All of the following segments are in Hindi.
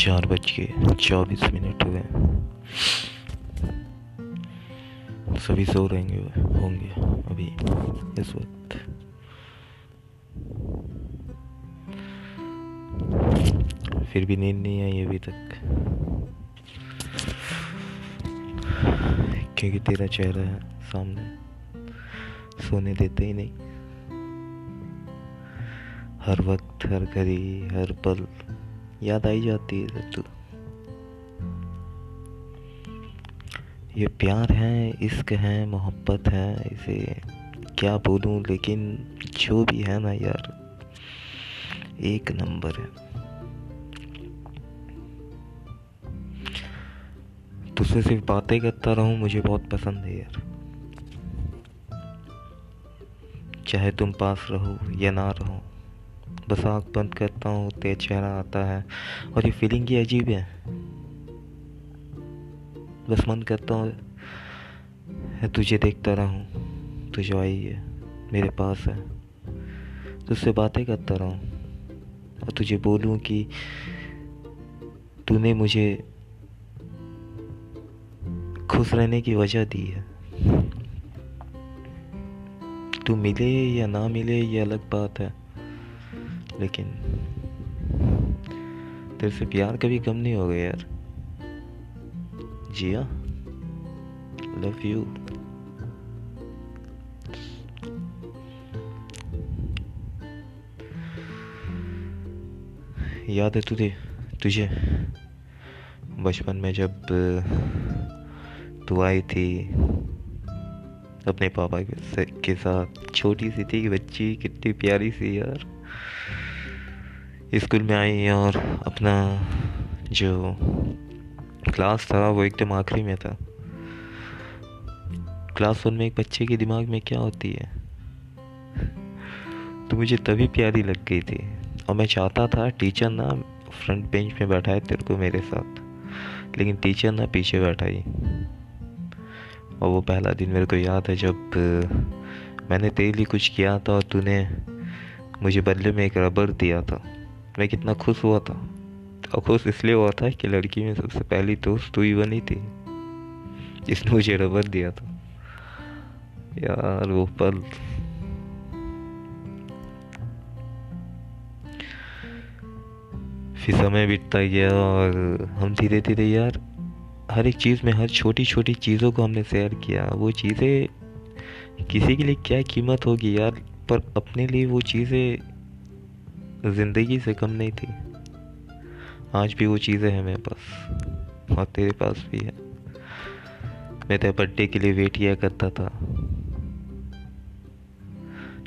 चार बज के चौबीस मिनट हुए। सभी सो रहेंगे, होंगे अभी इस वक्त। फिर भी नींद नहीं आई अभी तक। क्योंकि तेरा चेहरा है सामने सोने देते ही नहीं। हर वक्त, हर घड़ी, हर पल याद आई जाती है तू। ये प्यार है, इश्क है, मोहब्बत है, इसे क्या बोलूँ, लेकिन जो भी है ना यार, एक नंबर है। तुझसे सिर्फ़ बातें करता रहूँ, मुझे बहुत पसंद है यार। चाहे तुम पास रहो या ना रहो बस आँख बंद करता हूँ, तेज चेहरा आता है और ये फीलिंग ही अजीब है। बस मन करता हूँ तुझे देखता रहूँ तुझे आई है, मेरे पास है। तुझसे बातें करता रहूँ और तुझे बोलूँ कि तूने मुझे खुश रहने की वजह दी है। तू मिले या ना मिले, ये अलग बात है। लेकिन तेरे से प्यार कभी कम नहीं हो गया यार। जिया लव यू याद है तुझे तुझे। बचपन में जब तू आई थी, अपने पापा के साथ। छोटी सी थी बच्ची, कितनी प्यारी सी यार। स्कूल में आई और अपना जो क्लास था, वो एकदम आखिरी में था। क्लास वन में एक बच्चे के दिमाग में क्या होती है? तो मुझे तभी प्यारी लग गई थी। और मैं चाहता था, टीचर ना फ्रंट बेंच में बैठाए तेरे को मेरे साथ। लेकिन टीचर ना पीछे बैठाई। और वो पहला दिन मेरे को याद है, जब मैंने तेरे लिए कुछ किया था और तूने मुझे बदले में एक रबर दिया था। मैं कितना खुश हुआ था। और खुश इसलिए हुआ था कि लड़की में सबसे पहली दोस्त तू ही बनी थी। जिसने मुझे रबर दिया था। यार, वो पल। फिर समय बीतता गया और हम धीरे धीरे, यार, हर एक चीज़ में, हर छोटी छोटी चीज़ों को हमने शेयर किया। वो चीज़ें किसी के लिए क्या कीमत होगी, यार, पर अपने लिए वो चीज़ें ज़िंदगी से कम नहीं थी। आज भी वो चीज़ें हैं मेरे पास, और तेरे पास भी है। मैं तेरे बर्थडे के लिए वेट किया करता था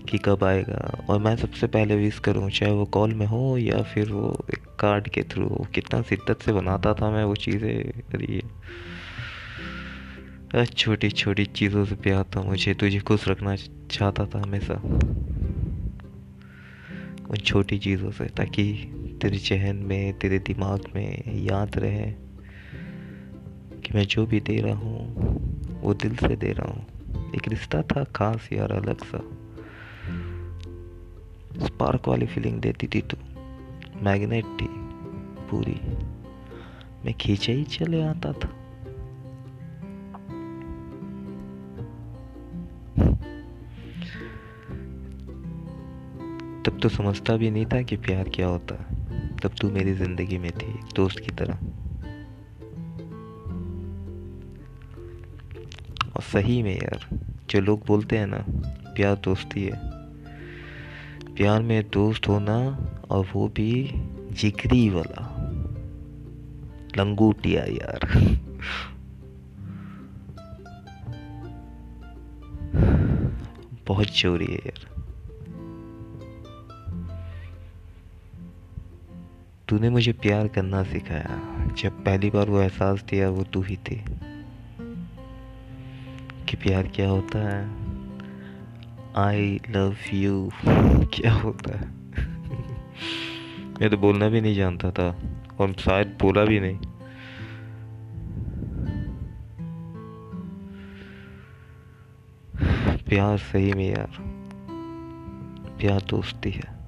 कि कब आएगा, और मैं सबसे पहले विश करूँ, चाहे वो कॉल में हो या फिर वो एक कार्ड के थ्रू कितना शिद्दत से बनाता था मैं वो चीज़ें करिए छोटी छोटी चीज़ों से प्यार था मुझे, तुझे खुश रखना चाहता था हमेशा। उन छोटी चीज़ों से, ताकि तेरे चहन में, तेरे दिमाग में याद रहे कि मैं जो भी दे रहा हूँ, वो दिल से दे रहा हूँ। एक रिश्ता था खास यार, अलग सा। स्पार्क वाली फीलिंग देती थी तू। मैग्नेट थी पूरी। मैं खींचे ही चले आता था। तब तो समझता भी नहीं था कि प्यार क्या होता। तब तू मेरी ज़िंदगी में थी दोस्त की तरह। और सही में यार, जो लोग बोलते हैं ना, प्यार दोस्ती है। प्यार में दोस्त होना और वो भी जिगरी वाला। लंगूटिया यार। बहुत ज़रूरी है यार। तूने मुझे प्यार करना सिखाया। जब पहली बार वो एहसास दिया, वो तू ही थी। कि प्यार क्या होता है? आई लव यू क्या होता है? मैं तो बोलना भी नहीं जानता था, और शायद बोला भी नहीं। प्यार सही में यार, प्यार दोस्ती है।